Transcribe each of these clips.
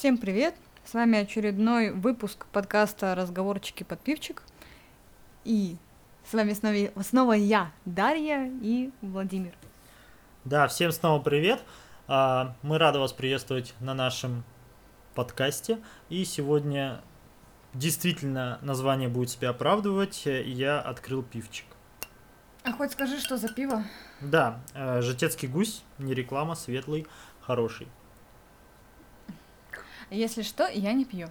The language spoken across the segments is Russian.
Всем привет! С вами очередной выпуск подкаста «Разговорчики под пивчик». И с вами снова, снова я, Дарья и Владимир. Да, всем снова привет. А, мы рады вас приветствовать на нашем подкасте. И сегодня действительно название будет себя оправдывать. Я открыл пивчик. А хоть скажи, что за пиво? Да, э, Житецкий гусь, не реклама, светлый, хороший. Если что, я не пью.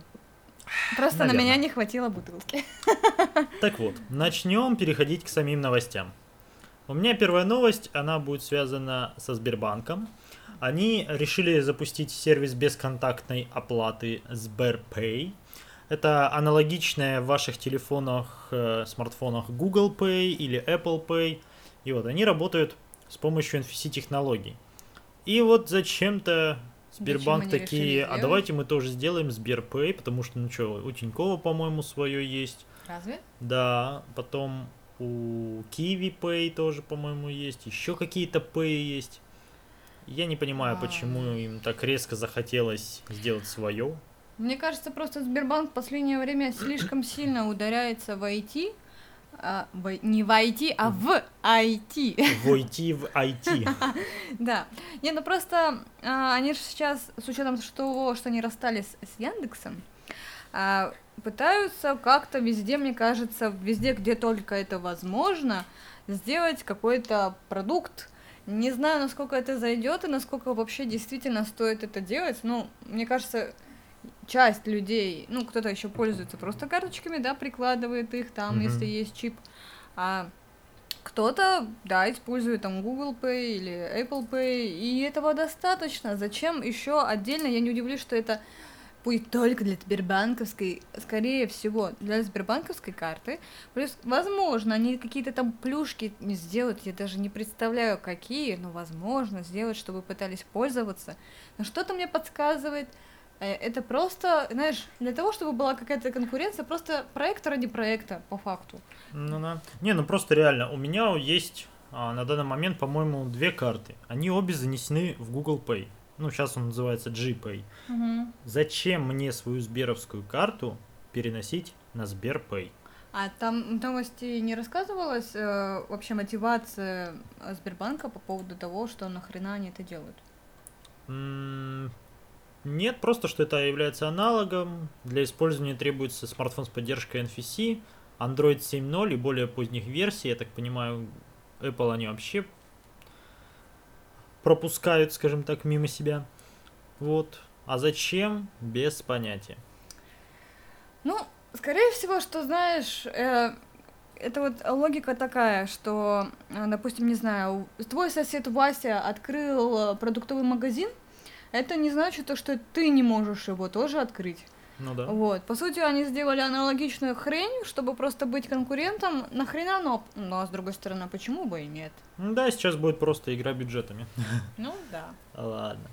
Просто Наверно. на меня не хватило бутылки. Так вот, начнем переходить к самим новостям. У меня первая новость, она будет связана со Сбербанком. Они решили запустить сервис бесконтактной оплаты SberPay. Это аналогичное в ваших телефонах, э, смартфонах Google Pay или Apple Pay. И вот они работают с помощью NFC-технологий. И вот зачем-то Сбербанк такие, а давайте мы тоже сделаем SberPay, потому что, ну что, у Тинькова, по-моему, свое есть. Разве? Да, потом у Kiwi Pay тоже, по-моему, есть. Еще какие-то Pay есть. Я не понимаю, А. почему им так резко захотелось сделать свое. Мне кажется, просто Сбербанк в последнее время слишком сильно ударяется в IT. А, не в IT, а в IT. Войти в IT. Да. Не, ну просто а, они же сейчас, с учетом того, что они расстались с Яндексом, а, пытаются как-то везде, мне кажется, везде, где только это возможно, сделать какой-то продукт. Не знаю, насколько это зайдет и насколько вообще действительно стоит это делать. Ну, мне кажется, часть людей, ну, кто-то еще пользуется просто карточками, да, прикладывает их там, Мгм. если есть чип. А кто-то, да, использует там Google Pay или Apple Pay, и этого достаточно. Зачем еще отдельно? Я не удивлюсь, что это будет только для Сбербанковской, скорее всего, для Сбербанковской карты. Плюс, возможно, они какие-то там плюшки не сделают, я даже не представляю, какие, но, возможно, сделают, чтобы пытались пользоваться. Но что-то мне подсказывает, это просто, знаешь, для того, чтобы была какая-то конкуренция, просто проект ради проекта, по факту. Ну да. Не, ну просто реально, у меня есть а, на данный момент, по-моему, две карты. Они обе занесены в Google Pay. Ну, сейчас он называется GPay. Мгм. Зачем мне свою сберовскую карту переносить на SberPay? А там в новости не рассказывалась э, вообще мотивация э, Сбербанка по поводу того, что нахрена они это делают? Нет, просто что это является аналогом. Для использования требуется смартфон с поддержкой NFC, Android 7.0 и более поздних версий. Я так понимаю, Apple они вообще пропускают, скажем так, мимо себя. Вот. А зачем? Без понятия. Ну, скорее всего, что знаешь, э, это вот логика такая, что, э, допустим, не знаю, твой сосед Вася открыл э, продуктовый магазин, это не значит то, что ты не можешь его тоже открыть. Ну да. Вот, по сути, они сделали аналогичную хрень, чтобы просто быть конкурентом. Нахрена, но, но с другой стороны, почему бы и нет? Ну да, сейчас будет просто игра бюджетами. Ну да. Ладно.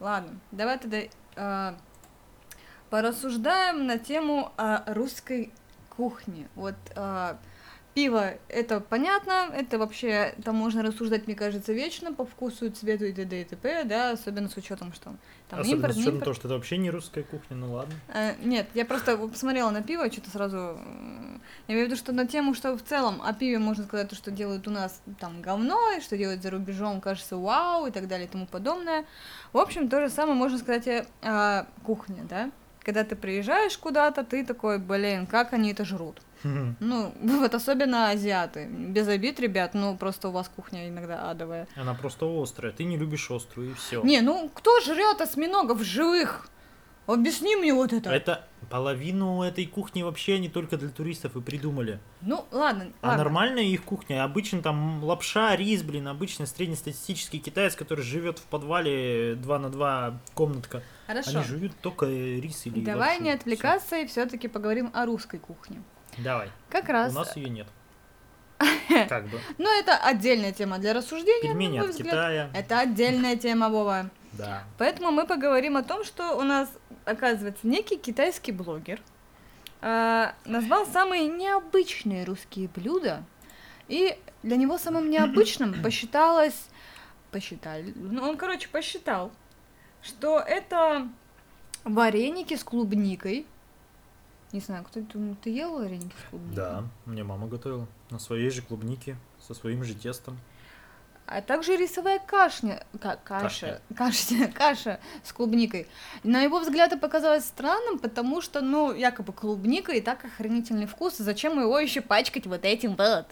Ладно, давай тогда э, порассуждаем на тему э, русской кухни. Вот э, пиво это понятно, это вообще там можно рассуждать, мне кажется, вечно по вкусу, цвету и т.д. и т.п., да, особенно с учетом, что там Особенно импорт, с учетом импорт. того, что это вообще не русская кухня, ну ладно. Э, нет, я просто посмотрела на пиво, что-то сразу... Я имею в виду, что на тему, что в целом о пиве можно сказать, то, что делают у нас там говно, и что делают за рубежом, кажется, вау, и так далее, и тому подобное. В общем, то же самое можно сказать и о кухне, да? Когда ты приезжаешь куда-то, ты такой, блин, как они это жрут. Ну, вот особенно азиаты. Без обид, ребят, ну просто у вас кухня иногда адовая. Она просто острая. Ты не любишь острую и все. Не, ну кто жрет осьминогов живых? Объясни мне вот это. Это половину этой кухни вообще они только для туристов и придумали. Ну, ладно, А ладно. нормальная их кухня, обычно там лапша, рис, блин, обычно среднестатистический китаец, который живет в подвале 2 на 2 комнатка. Хорошо. Они жуют только рис или Давай лапшу. не отвлекаться и все-таки поговорим о русской кухне. Давай. Как раз. У нас ее нет. Как бы. Ну, это отдельная тема для рассуждения. Пельмени от. Китая. Это отдельная тема, Вова. Да. Поэтому мы поговорим о том, что у нас, оказывается, некий китайский блогер а, назвал самые необычные русские блюда. И для него самым необычным посчиталось... Посчитали... Ну, он, короче, посчитал, что это вареники с клубникой. Не знаю, кто ты, ты ел вареники с клубникой? Да, мне мама готовила. На своей же клубнике, со своим же тестом. А также рисовая кашня, ка- каша, каша, каша с клубникой. На его взгляд это показалось странным, потому что, ну, якобы клубника и так охранительный вкус, зачем его еще пачкать вот этим вот?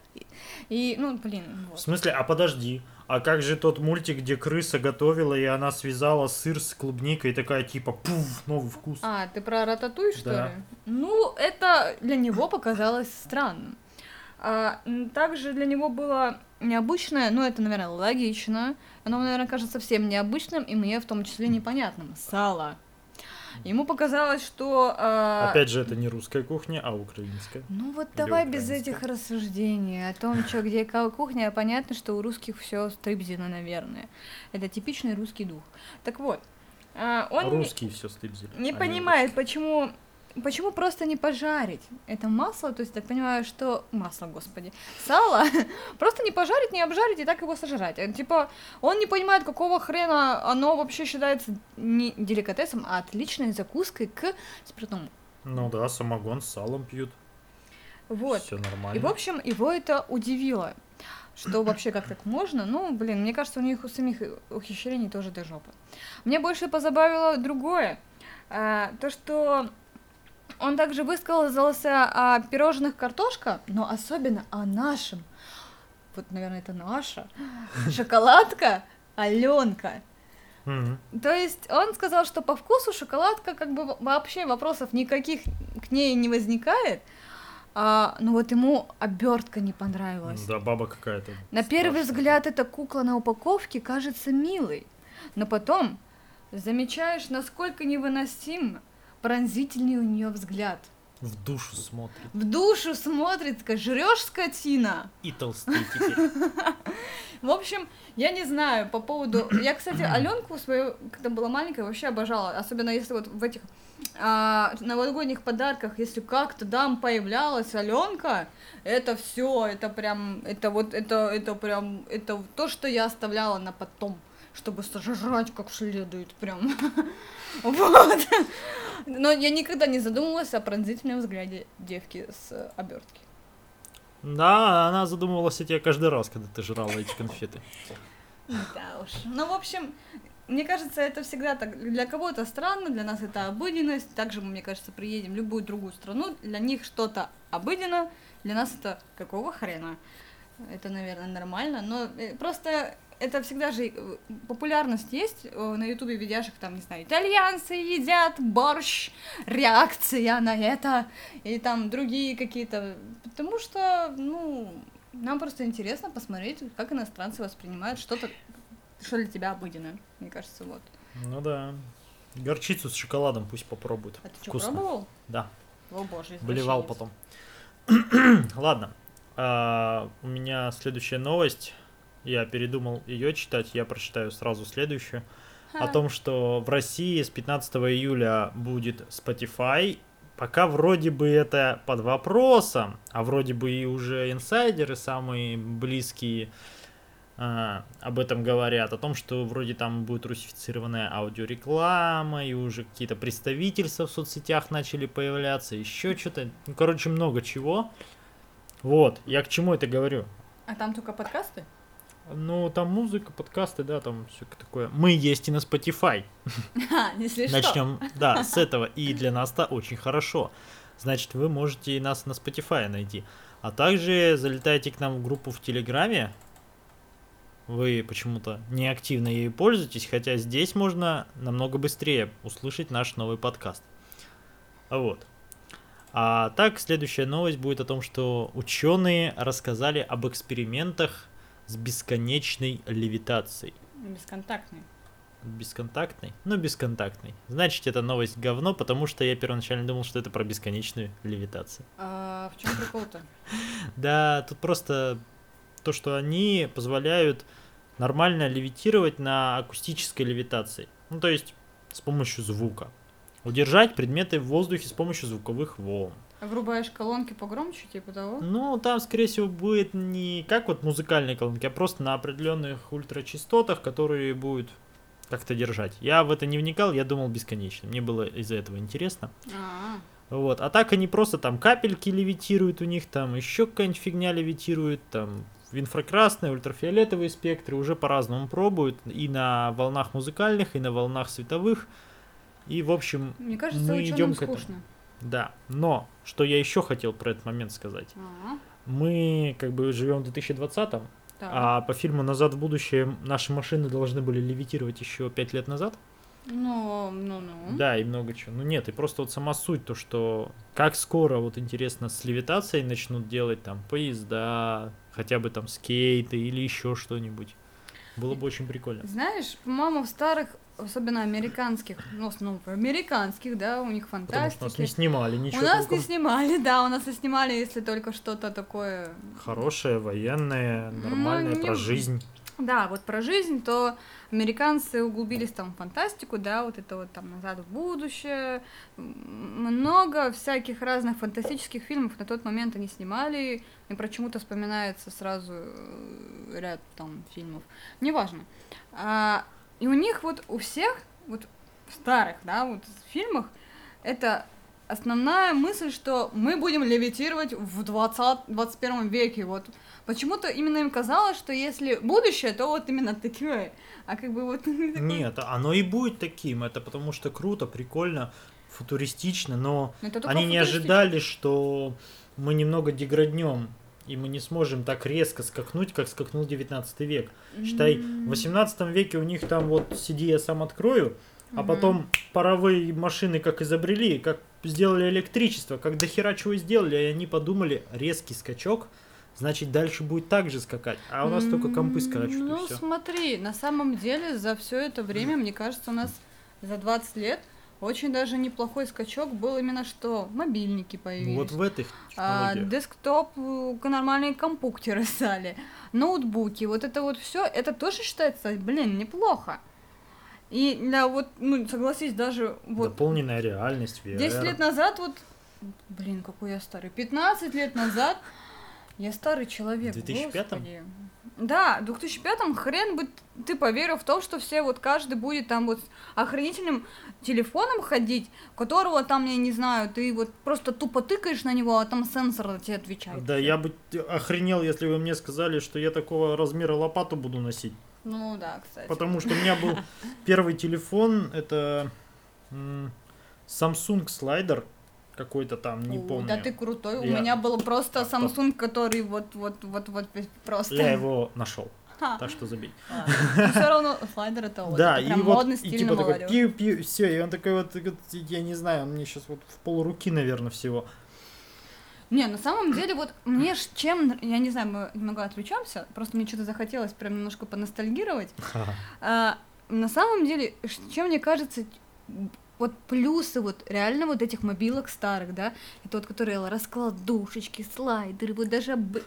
И, ну, блин, В вот. смысле, а подожди, а как же тот мультик, где крыса готовила, и она связала сыр с клубникой, и такая типа, пуф, новый вкус. А, ты про рататуй, что Да. ли? Ну, это для него показалось странным. А, также для него было необычное, ну, это, наверное, логично. Оно, наверное, кажется всем необычным, и мне в том числе непонятным. Сало. Ему показалось, что... а, Опять же, это не русская кухня, а украинская. Ну вот Или давай без этих рассуждений о том, что где какая кухня, понятно, что у русских все стрипзино, наверное. Это типичный русский дух. Так вот, а, он не- Русские все стыбзили. не а не понимает, почему почему просто не пожарить это масло, то есть я так понимаю, что масло, господи, сало, просто не пожарить, не обжарить и так его сожрать. Э, Типа он не понимает, какого хрена оно вообще считается не деликатесом, а отличной закуской к спиртному. Ну да, самогон с салом пьют. Вот. Все нормально. И, в общем, его это удивило. Что вообще как так можно? Ну, блин, мне кажется, у них у самих ухищрений тоже до жопы. Мне больше позабавило другое. А, то, что он также высказался о пирожных картошка, но особенно о нашем. Вот, наверное, это наша. Шоколадка Аленка. Мгм. То есть он сказал, что по вкусу шоколадка как бы во- вообще вопросов никаких к ней не возникает. А, ну вот ему обертка не понравилась. Да, баба какая-то. На первый страшная. взгляд эта кукла на упаковке кажется милой, но потом замечаешь, насколько невыносим пронзительный у нее взгляд. В душу смотрит. В душу смотрит, как жрешь скотина. И толстый теперь. В общем, я не знаю по поводу... Я, кстати, Аленку свою, когда была маленькая, вообще обожала. Особенно если вот в этих а, новогодних подарках, если как-то там появлялась Аленка, это все, это прям, это вот, это, это прям, это то, что я оставляла на потом, чтобы сожрать как следует, прям. Вот. Но я никогда не задумывалась о пронзительном взгляде девки с обертки. Да, она задумывалась о тебе каждый раз, когда ты жрала эти конфеты. Да уж. Ну, в общем, мне кажется, это всегда так. Для кого-то странно, для нас это обыденность. Также мы, мне кажется, приедем в любую другую страну, для них что-то обыденно, для нас это какого хрена? Это, наверное, нормально, но э, просто это всегда же э, популярность есть э, на ютубе видяшек, там, не знаю, итальянцы едят борщ, реакция на это, или там другие какие-то, потому что, ну, нам просто интересно посмотреть, как иностранцы воспринимают что-то, что для тебя обыденное, мне кажется, вот. Ну да. Горчицу с шоколадом пусть попробуют. А ты что, Вкусно. пробовал? Да, О боже, извращенец. потом. Ладно. А, у меня следующая новость. Я передумал ее читать, я прочитаю сразу следующую. О том, что в России с 15 июля будет Spotify. Пока вроде бы это под вопросом, а вроде бы и уже инсайдеры самые близкие а, об этом говорят, о том, что вроде там будет русифицированная аудиореклама, и уже какие-то представительства в соцсетях начали появляться, еще что-то, ну, короче, много чего. Вот, я к чему это говорю? А там только подкасты? Ну, там музыка, подкасты, да, там все такое. Мы есть и на Spotify. Начнем, да, с этого. И для нас это очень хорошо. Значит, вы можете нас на Spotify найти. А также залетайте к нам в группу в Телеграме. Вы почему-то неактивно ею пользуетесь, хотя здесь можно намного быстрее услышать наш новый подкаст. Вот. А так, следующая новость будет о том, что ученые рассказали об экспериментах с бесконечной левитацией. Бесконтактный. Бесконтактный? Ну, бесконтактный. Значит, это новость говно, потому что я первоначально думал, что это про бесконечную левитацию. А в чем прикол-то? Да, тут просто то, что они позволяют нормально левитировать на акустической левитации. Ну, то есть с помощью звука. Удержать предметы в воздухе с помощью звуковых волн. Врубаешь колонки погромче, типа того? Ну, там, скорее всего, будет не как вот музыкальные колонки, а просто на определенных ультрачастотах, которые будут как-то держать. Я в это не вникал, я думал бесконечно. Мне было из-за этого интересно. А, Вот. А так они просто там капельки левитируют у них, там еще какая-нибудь фигня левитирует, там инфракрасные, ультрафиолетовые спектры уже по-разному пробуют. И на волнах музыкальных, и на волнах световых. И, в общем, Мне кажется, Мы идем к этому. скучно. Да. Но, что я еще хотел про этот момент сказать. А, Мы как бы живем в 2020-м, так. а по фильму «Назад в будущее» наши машины должны были левитировать еще 5 лет назад. Ну, ну, ну. Да, и много чего. Ну нет, и просто вот сама суть, то что как скоро, вот интересно, с левитацией начнут делать там поезда, хотя бы там скейты или еще что-нибудь. Было бы очень прикольно. Знаешь, по-моему, в старых, особенно американских, ну, в основном американских, да, у них Потому что нас фантастики. не снимали ничего у нас толком. не снимали, да, у нас и снимали, если только что-то такое. Хорошее, военное, Ну, нормальное, не- про жизнь. Да, вот про жизнь, то американцы углубились там в фантастику, да, вот это вот там «Назад в будущее», много всяких разных фантастических фильмов на тот момент они снимали, и почему-то вспоминается сразу э, ряд там фильмов, неважно. А, и у них вот у всех, вот в старых, да, вот фильмах, это основная мысль, что мы будем левитировать в 20, 21 веке, вот Почему-то именно им казалось, что если будущее, то вот именно такое. А как бы вот... Нет, оно и будет таким. Это потому что круто, прикольно, футуристично, но они не ожидали, что мы немного деграднем, и мы не сможем так резко скакнуть, как скакнул 19 век. Считай, в 18 веке у них там вот сиди, я сам открою, а потом паровые машины как изобрели, как сделали электричество, как до хера чего сделали, и они подумали, резкий скачок, значит дальше будет так же скакать, а у нас только компы скачут, Ну, смотри, на самом деле за все это время, мне кажется, у нас за 20 лет очень даже неплохой скачок был именно что мобильники появились. Вот в этих А, десктоп, э, нормальные компьютеры стали, ноутбуки, вот это вот все, это тоже считается, блин, неплохо. И для вот, ну, согласись, даже вот Дополненная реальность, VR. 10 лет назад, вот, блин, какой я старый, 15 лет назад, я старый человек, В 2005-м? господи. Да, в 2005-м хрен бы ты поверил в то, что все, вот каждый будет там вот с охранительным телефоном ходить, которого там, я не знаю, ты вот просто тупо тыкаешь на него, а там сенсор тебе отвечает. Да, я бы охренел, если вы мне сказали, что я такого размера лопату буду носить. Ну да, кстати. Потому что у меня был первый телефон, это Samsung слайдер какой-то там, не О, помню. Да ты крутой. У Я- меня был просто А, то- Samsung, который вот вот вот вот просто. Я его нашел, Ха. так что забей. все равно слайдер это вот. да, это и вот, модный, и типа такой молодёжь. пью-пью, все, и он такой вот, я не знаю, он мне сейчас вот в пол руки, наверное, всего. Не, на самом деле, вот мне ж чем, я не знаю, мы немного отвлечемся, просто мне что-то захотелось прям немножко поностальгировать. А, на самом деле, чем мне кажется, вот плюсы вот реально вот этих мобилок старых, да, это вот которые раскладушечки, слайдеры, вот даже об-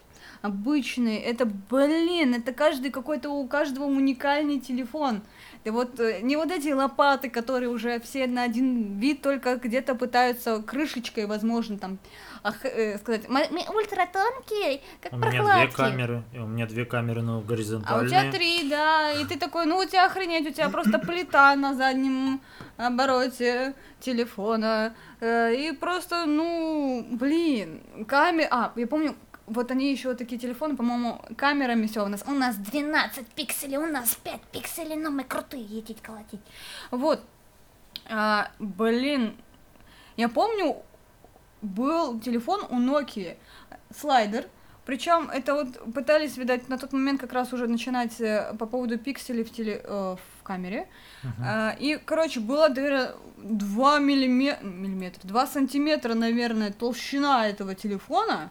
обычные, это, блин, это каждый какой-то, у каждого уникальный телефон. И вот э, не вот эти лопаты, которые уже все на один вид, только где-то пытаются крышечкой, возможно, там, ах- э, сказать, «Мы- мы ультратонкие, как У меня две прокладки». камеры, и у меня две камеры, но А у горизонтальные. тебя три, да, и ты такой, ну у тебя охренеть, у тебя просто плита на заднем обороте телефона, э, и просто, ну, блин, камера, а, я помню, вот они еще такие телефоны, по-моему, камерами все у нас, у нас 12 пикселей, у нас 5 пикселей, но мы крутые, едить колотить. Вот, А, блин, я помню, был телефон у Nokia, слайдер, причем это вот пытались, видать, на тот момент как раз уже начинать э, по поводу пикселей в, теле, э, в камере. Мгм. А, и, короче, было, наверное, 2 миллиметра, миллиметра, 2 сантиметра, наверное, толщина этого телефона.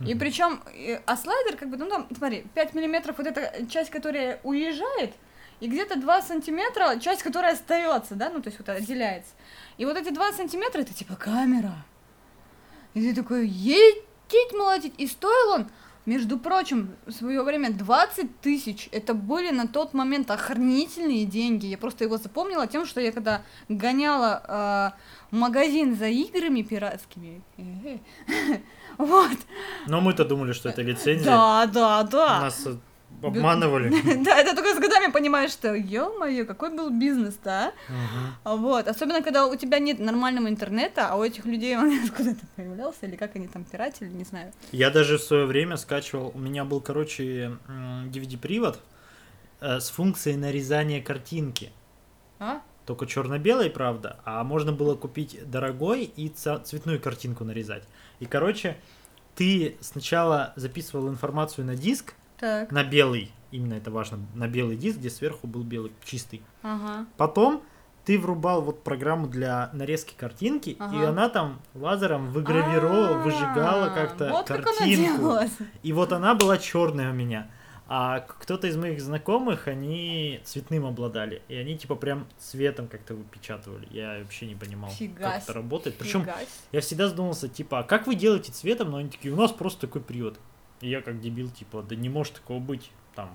И причем, а слайдер, как бы, ну там, смотри, 5 миллиметров вот эта часть, которая уезжает, и где-то 2 сантиметра часть, которая остается, да, ну то есть вот отделяется. И вот эти 2 сантиметра это типа камера. И ты такой, етить молотить. И стоил он, между прочим, в свое время 20 тысяч. Это были на тот момент охренительные деньги. Я просто его запомнила тем, что я когда гоняла э, магазин за играми пиратскими, вот, Но мы-то думали, что это лицензия. да, да, У да. нас э, Обманывали. Да, это только с годами понимаешь, что, ё-моё, какой был бизнес-то, а? Вот, особенно когда у тебя нет нормального интернета, а у этих людей он откуда-то появлялся, или как они там пиратели, не знаю. Я даже в свое время скачивал, у меня был, короче, DVD-привод э, с функцией нарезания картинки. А? Только черно-белый, правда, а можно было купить дорогой и цветную картинку нарезать. И, короче, ты сначала записывал информацию на диск, Так, на белый, именно это важно, на белый диск, где сверху был белый, чистый. ага. Потом ты врубал вот программу для нарезки картинки, и Ага. она там лазером выгравировала, А, выжигала как-то Вот как картинку. делалась. И вот она была черная у меня. А кто-то из моих знакомых, они цветным обладали. И они типа прям цветом как-то выпечатывали. Я вообще не понимал, Фига как это работает. Причем я всегда задумался, типа, а как вы делаете цветом? Но они такие, у нас просто такой привод. И я как дебил, типа, да не может такого быть. Там,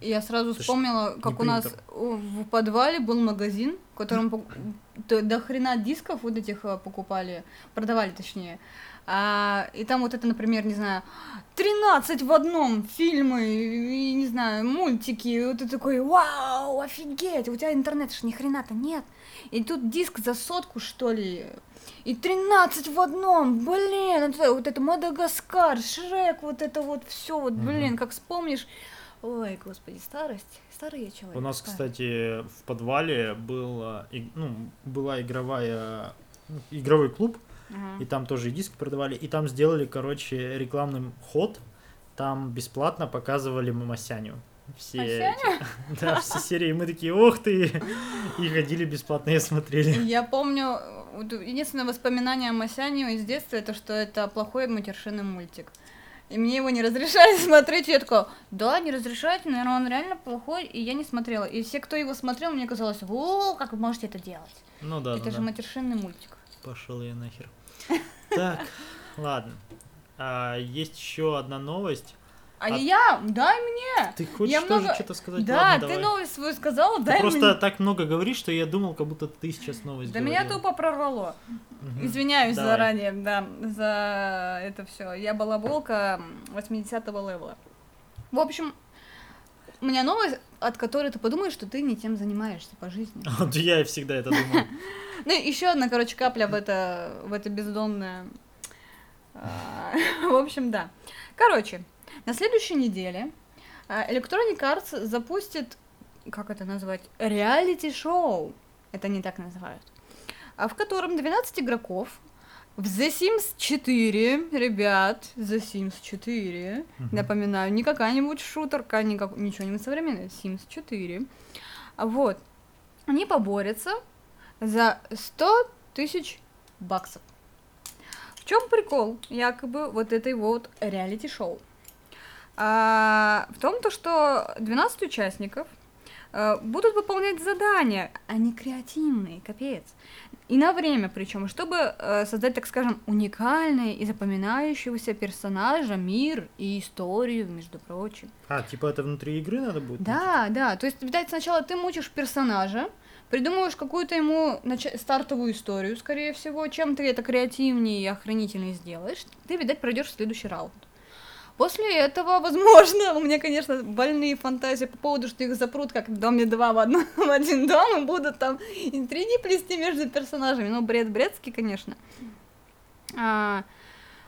Я сразу ж вспомнила, как у нас в подвале был магазин, в котором до, хрена дисков вот этих а, покупали, продавали точнее. А, и там вот это, например, не знаю, 13 в одном фильмы, и, не знаю, мультики, и вот ты такой, вау, офигеть, у тебя интернета ж ни хрена-то нет. И тут диск за сотку, что ли, и 13 в одном, блин, это, вот это Мадагаскар, Шрек, вот это вот все, вот, блин, Мгм. как вспомнишь, ой, господи, старость, старый я человек. У нас, старый. кстати, в подвале был, и- ну, была игровая, игровой клуб, Ага. и там тоже и диски продавали, и там сделали, короче, рекламный ход, там бесплатно показывали Масяню. Все, эти- да, все серии, мы такие, ох ты, и ходили бесплатно и смотрели. Я помню, единственное воспоминание о Масяне из детства, это что это плохой матершинный мультик. И мне его не разрешали смотреть, я такая, да, не разрешайте, наверное, он реально плохой, и я не смотрела. И все, кто его смотрел, мне казалось, о, как вы можете это делать? Ну да, это да, же да. матершинный мультик. Пошел я нахер. Так, ладно. А, есть еще одна новость. А, А- я, дай мне! Ты хочешь Я тоже много- что-то сказать? да, Ладно, ты давай. новость свою сказала, Ты дай просто мне. так много говоришь, что я думал, как будто ты сейчас новость Да меня тупо прорвало. Извиняюсь Давай. заранее, да, за это все. Я балаболка 80-го левела. В общем, у меня новость, от которой ты подумаешь, что ты не тем занимаешься по жизни. Вот я всегда это думал. Ну, еще одна, короче, капля в это, в это бездонное... а, В общем, да. Короче, на следующей неделе а, Electronic Arts запустит, как это назвать, реалити-шоу. Это не так называют. А в котором 12 игроков в The Sims 4, ребят, The Sims 4, Мгм. напоминаю, не какая-нибудь шутерка, не как- ничего-нибудь современное, Sims 4. А Вот. Они поборются за 100 тысяч баксов. В чем прикол, якобы, вот этой вот реалити-шоу? А, в том, то, что 12 участников э, будут выполнять задания, они креативные, капец. И на время причем, чтобы э, создать, так скажем, уникальный и запоминающегося персонажа, мир и историю, между прочим. А, типа это внутри игры надо будет? Да, да. То есть, видать, сначала ты мучишь персонажа, придумываешь какую-то ему нач- стартовую историю, скорее всего, чем ты это креативнее и охранительнее сделаешь, ты, видать, пройдешь в следующий раунд. После этого, возможно, у меня, конечно, больные фантазии по поводу, что их запрут как в доме два в, одно- в один дом и будут там интриги плести между персонажами. Ну, бред бредский, конечно. А,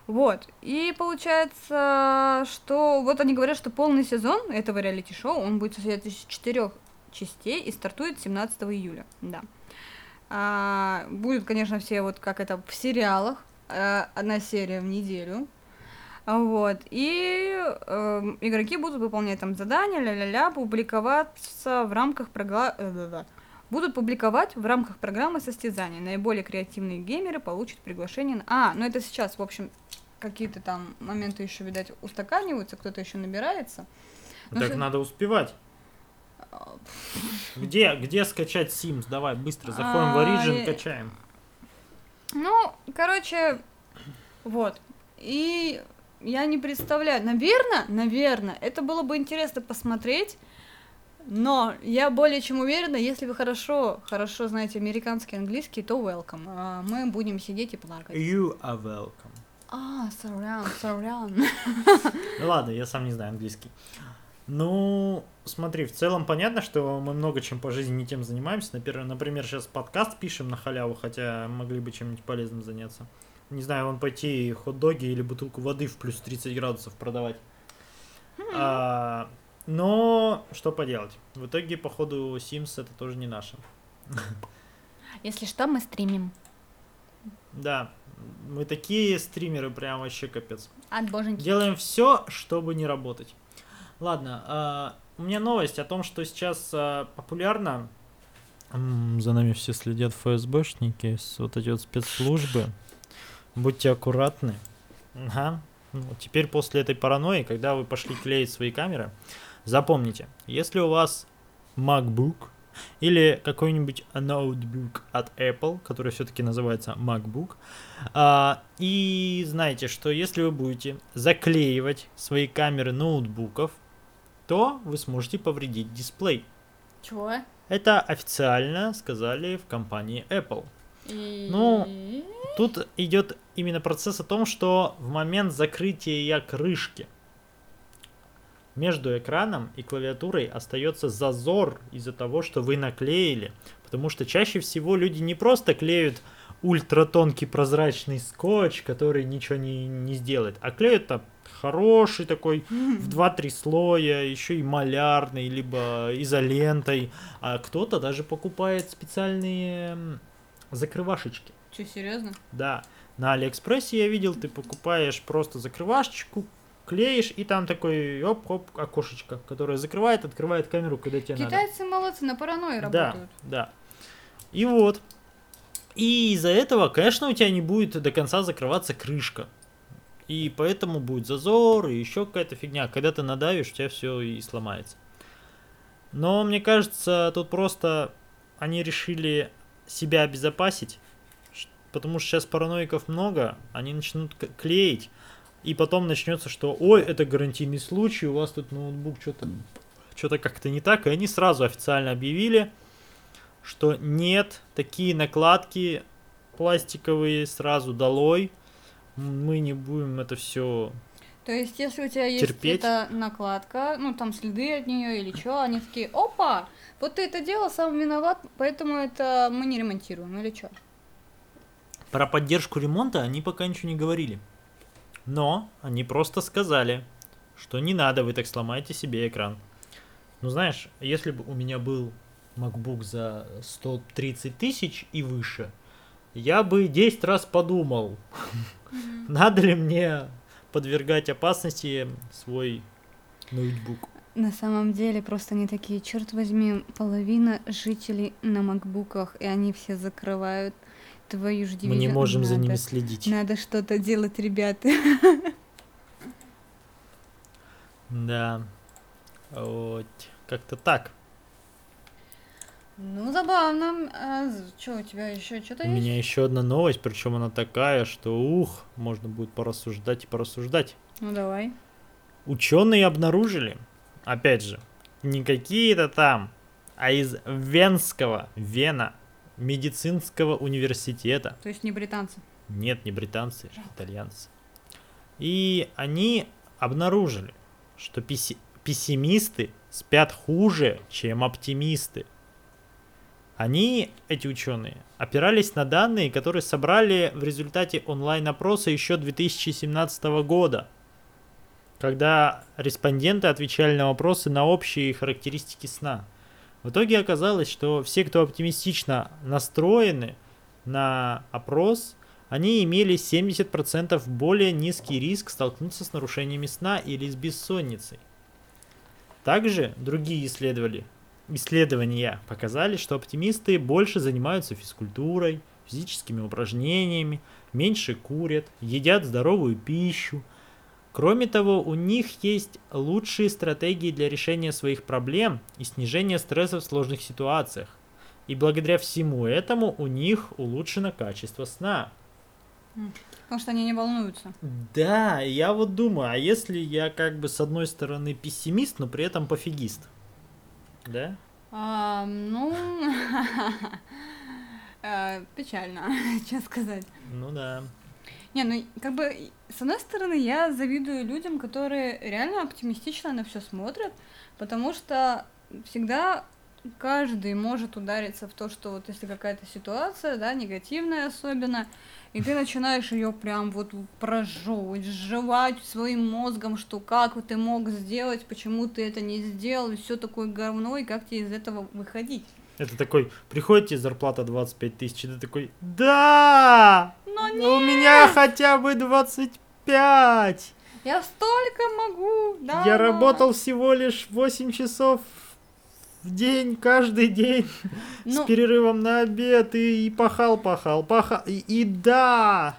вот. И получается, что вот они говорят, что полный сезон этого реалити-шоу, он будет состоять из четырех частей и стартует 17 июля. Да. А, будут, конечно, все вот как это в сериалах, э, одна серия в неделю. Вот. И эм, игроки будут выполнять там задания, ля-ля-ля, публиковаться в рамках программы... Будут публиковать в рамках программы состязаний. Наиболее креативные геймеры получат приглашение на... А, ну это сейчас, в общем, какие-то там моменты еще, видать, устаканиваются, кто-то еще набирается. Ну, Так с- надо успевать. А, Где, где скачать Sims? Давай, быстро заходим в А, Origin, э, качаем. Ну, короче, вот. И я не представляю. Наверное, наверное, это было бы интересно посмотреть. Но я более чем уверена, если вы хорошо, хорошо знаете американский английский, то welcome. А мы будем сидеть и плакать. You are welcome. А, surround, surround. Ну ладно, я сам не знаю английский. Ну, смотри, в целом понятно, что мы много чем по жизни не тем занимаемся. Например, например, сейчас подкаст пишем на халяву, хотя могли бы чем-нибудь полезным заняться. Не знаю, вон пойти хот-доги или бутылку воды в плюс 30 градусов продавать. А, но что поделать? В итоге, походу, Sims это тоже не наше. Если что, мы стримим. Да, мы такие стримеры, прям вообще капец. От боженьки. Делаем все, чтобы не работать. Ладно, а, у меня новость о том, что сейчас а, популярно. За нами все следят ФСБшники, с- вот эти вот спецслужбы. Будьте аккуратны. Ага. Ну, теперь после этой паранойи, когда вы пошли клеить свои камеры, запомните, если у вас MacBook или какой-нибудь ноутбук от Apple, который все-таки называется MacBook, а, и знаете, что если вы будете заклеивать свои камеры ноутбуков, то вы сможете повредить дисплей. Чего? Это официально сказали в компании Apple. И... Ну, Тут идет именно процесс о том, что в момент закрытия крышки между экраном и клавиатурой остается зазор из-за того, что вы наклеили. Потому что чаще всего люди не просто клеют ультратонкий прозрачный скотч, который ничего не, не сделает, а клеют там хороший такой в 2-3 слоя, еще и малярный, либо изолентой. А кто-то даже покупает специальные закрывашечки. Че, серьезно? Да, на Алиэкспрессе я видел, ты покупаешь просто закрывашечку, клеишь, и там такой оп-оп окошечко, которое закрывает, открывает камеру, когда тебе надо. Китайцы молодцы, на паранойи Да, работают. да. И вот. И из-за этого, конечно, у тебя не будет до конца закрываться крышка. И поэтому будет зазор и еще какая-то фигня. Когда ты надавишь, у тебя все и сломается. Но мне кажется, тут просто они решили себя обезопасить. Потому что сейчас параноиков много, они начнут клеить. И потом начнется, что ой, это гарантийный случай, у вас тут ноутбук что-то что-то как-то не так. И они сразу официально объявили, что нет, такие накладки пластиковые сразу долой. Мы не будем это все. То есть, если у тебя есть Терпеть. эта накладка, ну там следы от нее или что, они такие, опа, вот ты это делал, сам виноват, поэтому это мы не ремонтируем, или что? Про поддержку ремонта они пока ничего не говорили. Но они просто сказали, что не надо, вы так сломаете себе экран. Ну знаешь, если бы у меня был MacBook за 130 тысяч и выше, я бы 10 раз подумал, надо ли мне подвергать опасности свой ноутбук. На самом деле просто они такие, черт возьми, половина жителей на макбуках, и они все закрывают твою ж Мы дивизию. не можем за Надо- ними следить. Надо что-то делать, ребята. Да. Вот. Как-то так. Ну, забавно. А что, у тебя еще что-то У есть? меня еще одна новость, причем она такая, что ух, можно будет порассуждать и порассуждать. Ну, давай. Ученые обнаружили, опять же, не какие-то там, а из Венского, Вена, медицинского университета. То есть не британцы. Нет, не британцы, итальянцы. И они обнаружили, что песси- пессимисты спят хуже, чем оптимисты. Они, эти ученые, опирались на данные, которые собрали в результате онлайн-опроса еще 2017 года, когда респонденты отвечали на вопросы на общие характеристики сна. В итоге оказалось, что все, кто оптимистично настроены на опрос, они имели 70% более низкий риск столкнуться с нарушениями сна или с бессонницей. Также другие исследовали, исследования показали, что оптимисты больше занимаются физкультурой, физическими упражнениями, меньше курят, едят здоровую пищу. Кроме того, у них есть лучшие стратегии для решения своих проблем и снижения стресса в сложных ситуациях. И благодаря всему этому у них улучшено качество сна. Потому что они не волнуются. Да, я вот думаю, а если я как бы с одной стороны пессимист, но при этом пофигист? Да? А, ну, э, печально, что сказать. Ну да. Не, ну как бы с одной стороны я завидую людям, которые реально оптимистично на все смотрят, потому что всегда каждый может удариться в то, что вот если какая-то ситуация, да, негативная особенно, и ты начинаешь ее прям вот прожевывать, сживать своим мозгом, что как ты мог сделать, почему ты это не сделал, все такое говно, и как тебе из этого выходить. Это такой, приходит тебе зарплата 25 тысяч, и ты такой, да, Но у меня хотя бы 25. Я столько могу, да. Я да. работал всего лишь 8 часов в день, каждый день, Ну, с перерывом на обед, и, и пахал, пахал, пахал, и, и да.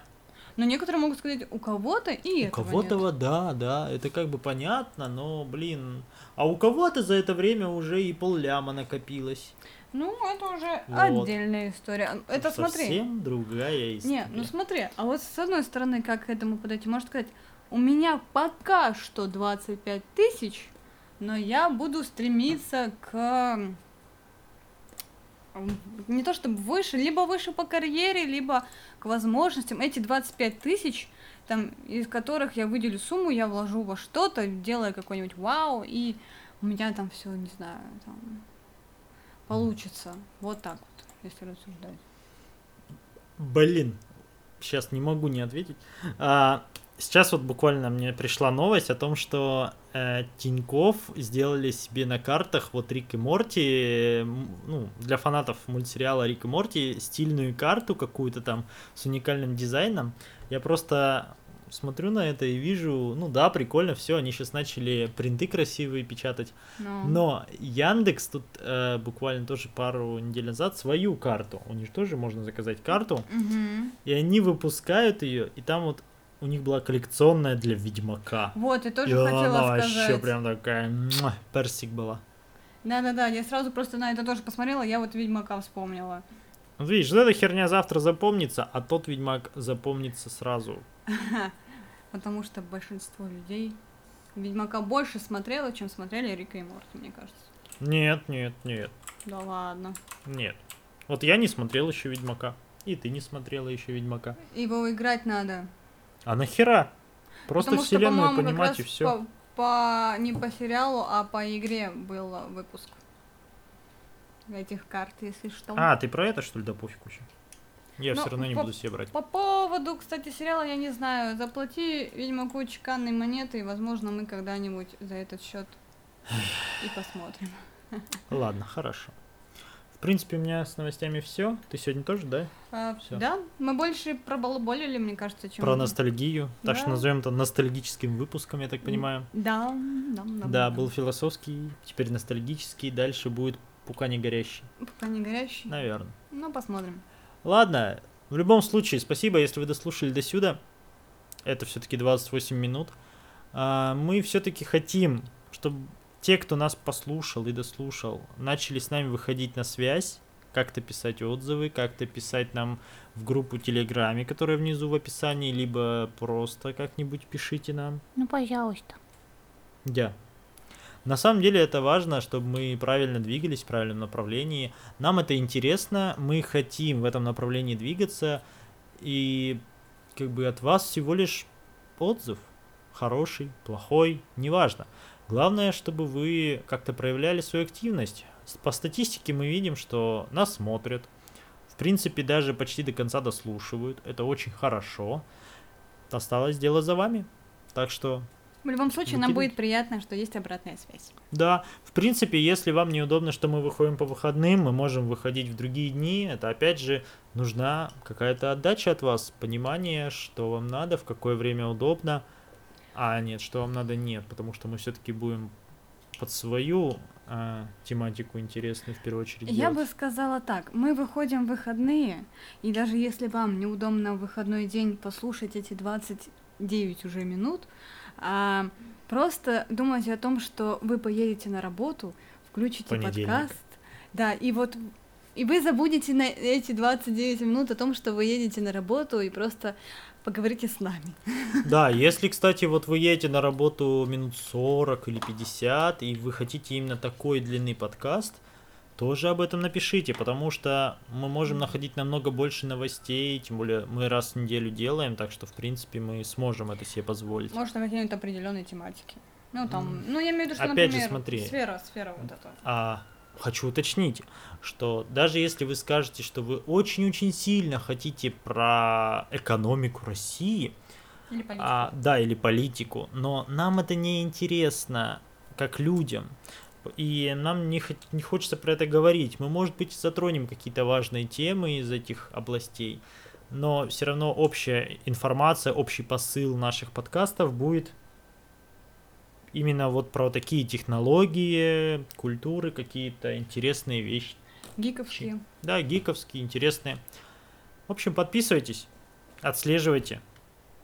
но некоторые могут сказать, у кого-то и У этого кого-то, нет. да, да, это как бы понятно, но, блин, а у кого-то за это время уже и полляма накопилось. Ну, это уже Вот. отдельная история. Это смотри. Совсем другая история. Не, ну смотри, а вот с одной стороны, как к этому подойти? Можно сказать, у меня пока что 25 тысяч, но я буду стремиться к не то чтобы выше, либо выше по карьере, либо к возможностям. Эти 25 тысяч, там, из которых я выделю сумму, я вложу во что-то, делая какой-нибудь вау, и у меня там все, не знаю, там, получится. Вот так вот, если рассуждать. Блин, сейчас не могу не ответить. А, сейчас вот буквально мне пришла новость о том, что э, Тиньков сделали себе на картах вот Рик и Морти, ну, для фанатов мультсериала Рик и Морти, стильную карту какую-то там с уникальным дизайном. Я просто смотрю на это и вижу, ну да, прикольно, все, они сейчас начали принты красивые печатать. Ну. Но Яндекс тут э, буквально тоже пару недель назад свою карту, у них тоже можно заказать карту, Мгм. и они выпускают ее, и там вот у них была коллекционная для Ведьмака. Вот, я тоже и хотела она вообще сказать. прям такая муа, персик была. Да-да-да, я сразу просто на это тоже посмотрела, я вот Ведьмака вспомнила. Вот видишь, вот эта херня завтра запомнится, а тот Ведьмак запомнится сразу. Потому что большинство людей Ведьмака больше смотрело, чем смотрели Рика и Морти, мне кажется. Нет, нет, нет, Да ладно. нет. Вот я не смотрел еще Ведьмака, и ты не смотрела еще Ведьмака. Его играть надо. А нахера? Просто Потому что, вселенную по-моему, как понимать раз и все. По, по- не по сериалу, а по игре был выпуск этих карт, если что. А, ты про это, что ли, да пофиг вообще? Я Ну, все равно не по- буду себе брать. По поводу, кстати, сериала, я не знаю. Заплати Ведьмаку чеканной монеты, и, возможно, мы когда-нибудь за этот счет и посмотрим. Ладно, хорошо. В принципе, у меня с новостями все. Ты сегодня тоже, да? А, Всё. да, мы больше пробалаболили, мне кажется, чем... Про ностальгию. Так что Да. назовем это ностальгическим выпуском, я так понимаю. Да, да, да. Да, был философский, теперь ностальгический, дальше будет пука не горящий. Пока не горящий. Наверное. Ну, посмотрим. Ладно, в любом случае, спасибо, если вы дослушали до сюда. Это все-таки 28 минут. А, мы все-таки хотим, чтобы те, кто нас послушал и дослушал, начали с нами выходить на связь, как-то писать отзывы, как-то писать нам в группу Телеграме, которая внизу в описании, либо просто как-нибудь пишите нам. Ну, пожалуйста. Да. На самом деле это важно, чтобы мы правильно двигались в правильном направлении. Нам это интересно, мы хотим в этом направлении двигаться, и как бы от вас всего лишь отзыв. Хороший, плохой, неважно. Главное, чтобы вы как-то проявляли свою активность. По статистике мы видим, что нас смотрят. В принципе, даже почти до конца дослушивают. Это очень хорошо. Осталось дело за вами. Так что В любом случае, нам будет приятно, что есть обратная связь. Да, в принципе, если вам неудобно, что мы выходим по выходным, мы можем выходить в другие дни. Это опять же нужна какая-то отдача от вас, понимание, что вам надо, в какое время удобно, а нет, что вам надо нет, потому что мы все-таки будем под свою а, тематику интересную в первую очередь Я делать. бы сказала так, мы выходим в выходные, и даже если вам неудобно в выходной день послушать эти 29 уже минут, а, просто думайте о том, что вы поедете на работу, включите Понедельник. подкаст, да, и вот и вы забудете на эти 29 минут о том, что вы едете на работу, и просто поговорите с нами. Да, если, кстати, вот вы едете на работу минут 40 или 50, и вы хотите именно такой длины подкаст, тоже об этом напишите, потому что мы можем находить намного больше новостей, тем более мы раз в неделю делаем, так что, в принципе, мы сможем это себе позволить. Может, на какие-нибудь определенные тематики. Ну, там, ну, я имею в виду, что, Опять же, например, смотри. сфера, сфера вот эта. А хочу уточнить, что даже если вы скажете, что вы очень-очень сильно хотите про экономику России, Или а, да, или политику, но нам это не интересно как людям. И нам не, не хочется про это говорить. Мы, может быть, затронем какие-то важные темы из этих областей, но все равно общая информация, общий посыл наших подкастов будет именно вот про такие технологии, культуры, какие-то интересные вещи. Гиковские. Да, гиковские, интересные. В общем, подписывайтесь, отслеживайте.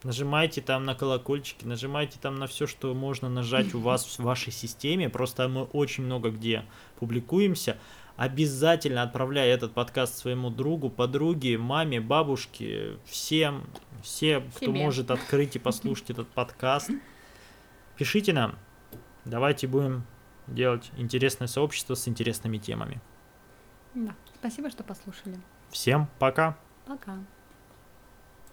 Нажимайте там на колокольчики, нажимайте там на все, что можно нажать у вас в вашей системе. Просто мы очень много где публикуемся. Обязательно отправляй этот подкаст своему другу, подруге, маме, бабушке, всем, все, кто Себе. может открыть и послушать этот подкаст. Пишите нам. Давайте будем делать интересное сообщество с интересными темами. Да. Спасибо, что послушали. Всем пока! Пока.